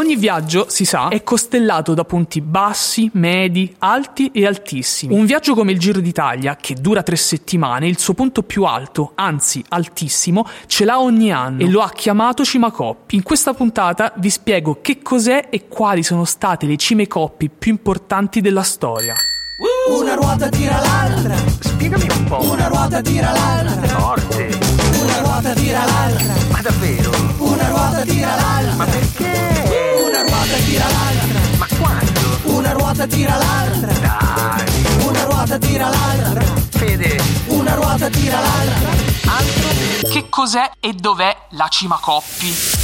Ogni viaggio, si sa, è costellato da punti bassi, medi, alti e altissimi. Un viaggio come il Giro d'Italia, che dura tre settimane, il suo punto più alto, anzi altissimo, ce l'ha ogni anno e lo ha chiamato Cima Coppi. In questa puntata vi spiego che cos'è e quali sono state le cime coppi più importanti della storia. Una ruota tira l'altra. Spiegami un po'. Una ruota tira l'altra. Forte. Una ruota tira l'altra. Ma davvero? Una ruota tira l'altra. Ma perché? Ruota tira l'altra. Dai. Una ruota tira l'altra. Fede. Una ruota tira l'altra. Altro? Che cos'è e dov'è la cima coppi?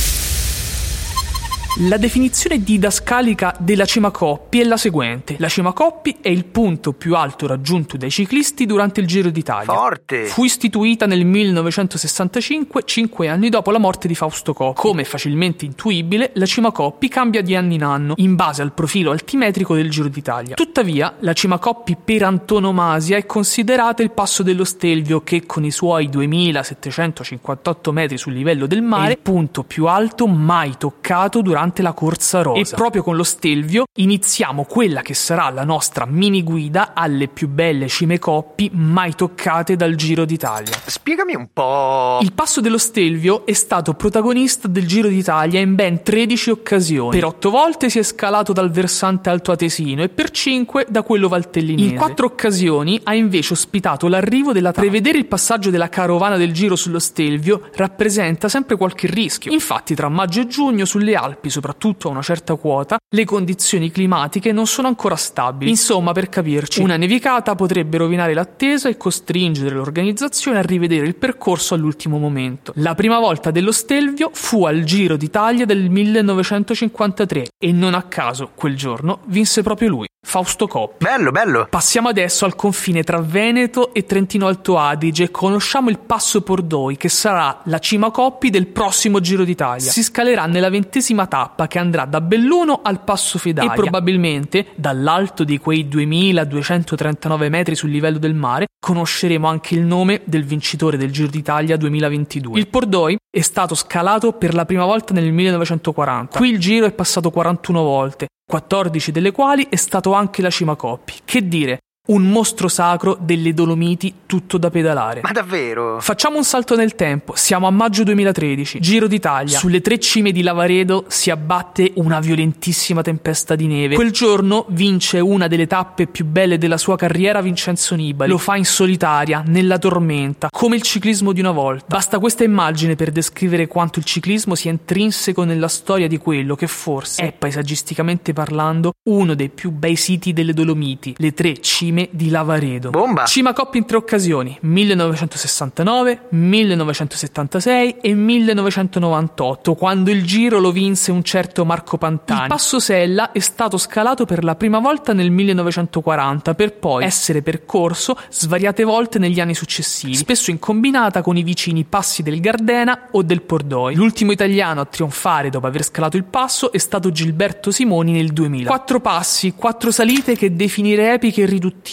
La definizione didascalica della cima coppi è la seguente. La cima coppi è il punto più alto raggiunto dai ciclisti durante il Giro d'Italia. Forte. Fu istituita nel 1965, cinque anni dopo la morte di Fausto Coppi. Come facilmente intuibile, la cima Coppi cambia di anno in anno, in base al profilo altimetrico del Giro d'Italia. Tuttavia, la cima Coppi per antonomasia è considerata il passo dello Stelvio che con i suoi 2758 metri sul livello del mare è il punto più alto mai toccato durante la corsa rosa. E proprio con lo Stelvio iniziamo quella che sarà la nostra mini guida alle più belle cime Coppi mai toccate dal Giro d'Italia. Spiegami un po'. Il passo dello Stelvio è stato protagonista del Giro d'Italia in ben 13 occasioni. Per 8 volte si è scalato dal versante altoatesino e per 5 da quello valtellinese. In 4 occasioni ha invece ospitato l'arrivo della. Prevedere il passaggio della carovana del Giro sullo Stelvio rappresenta sempre qualche rischio. Infatti tra maggio e giugno sulle Alpi, soprattutto a una certa quota, le condizioni climatiche non sono ancora stabili. Insomma, per capirci, una nevicata potrebbe rovinare l'attesa e costringere l'organizzazione a rivedere il percorso all'ultimo momento. La prima volta dello Stelvio fu al Giro d'Italia del 1953 e non a caso quel giorno vinse proprio lui, Fausto Coppi. Bello, bello. Passiamo adesso al confine tra Veneto e Trentino Alto Adige e conosciamo il Passo Pordoi che sarà la cima Coppi del prossimo Giro d'Italia. Si scalerà nella ventesima tappa che andrà da Belluno al Passo Fedaia e probabilmente dall'alto di quei 2239 metri sul livello del mare conosceremo anche il nome del vincitore del Giro d'Italia 2022. Il Pordoi è stato scalato per la prima volta nel 1940. Qui il giro è passato 41 volte, 14 delle quali è stato anche la cima Coppi. Che dire, un mostro sacro delle Dolomiti tutto da pedalare. Ma davvero? Facciamo un salto nel tempo, siamo a maggio 2013, Giro d'Italia. Sulle tre cime di Lavaredo si abbatte una violentissima tempesta di neve. Quel giorno vince una delle tappe più belle della sua carriera Vincenzo Nibali. Lo fa in solitaria, nella tormenta, come il ciclismo di una volta. Basta questa immagine per descrivere quanto il ciclismo sia intrinseco nella storia di quello che forse è, paesaggisticamente parlando, uno dei più bei siti delle Dolomiti, le tre cime di Lavaredo. Bomba. Cima Coppi in tre occasioni, 1969, 1976 e 1998, quando il giro lo vinse un certo Marco Pantani. Il Passo Sella è stato scalato per la prima volta nel 1940 per poi essere percorso svariate volte negli anni successivi, spesso in combinata con i vicini passi del Gardena o del Pordoi. L'ultimo italiano a trionfare dopo aver scalato il passo è stato Gilberto Simoni nel 2000. Quattro passi, quattro salite che definirei epiche e riduttive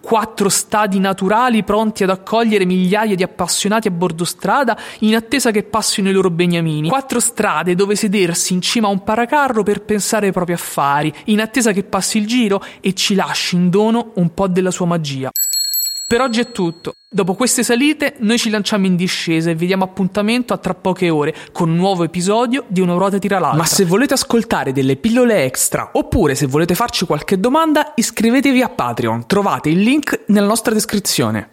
quattro stadi naturali pronti ad accogliere migliaia di appassionati a bordo strada in attesa che passino i loro beniamini, quattro strade dove sedersi in cima a un paracarro per pensare ai propri affari, in attesa che passi il giro e ci lasci in dono un po' della sua magia. Per oggi è tutto. Dopo queste salite noi ci lanciamo in discesa e vi diamo appuntamento a tra poche ore con un nuovo episodio di Una ruota tira l'altra. Ma se volete ascoltare delle pillole extra oppure se volete farci qualche domanda iscrivetevi a Patreon, trovate il link nella nostra descrizione.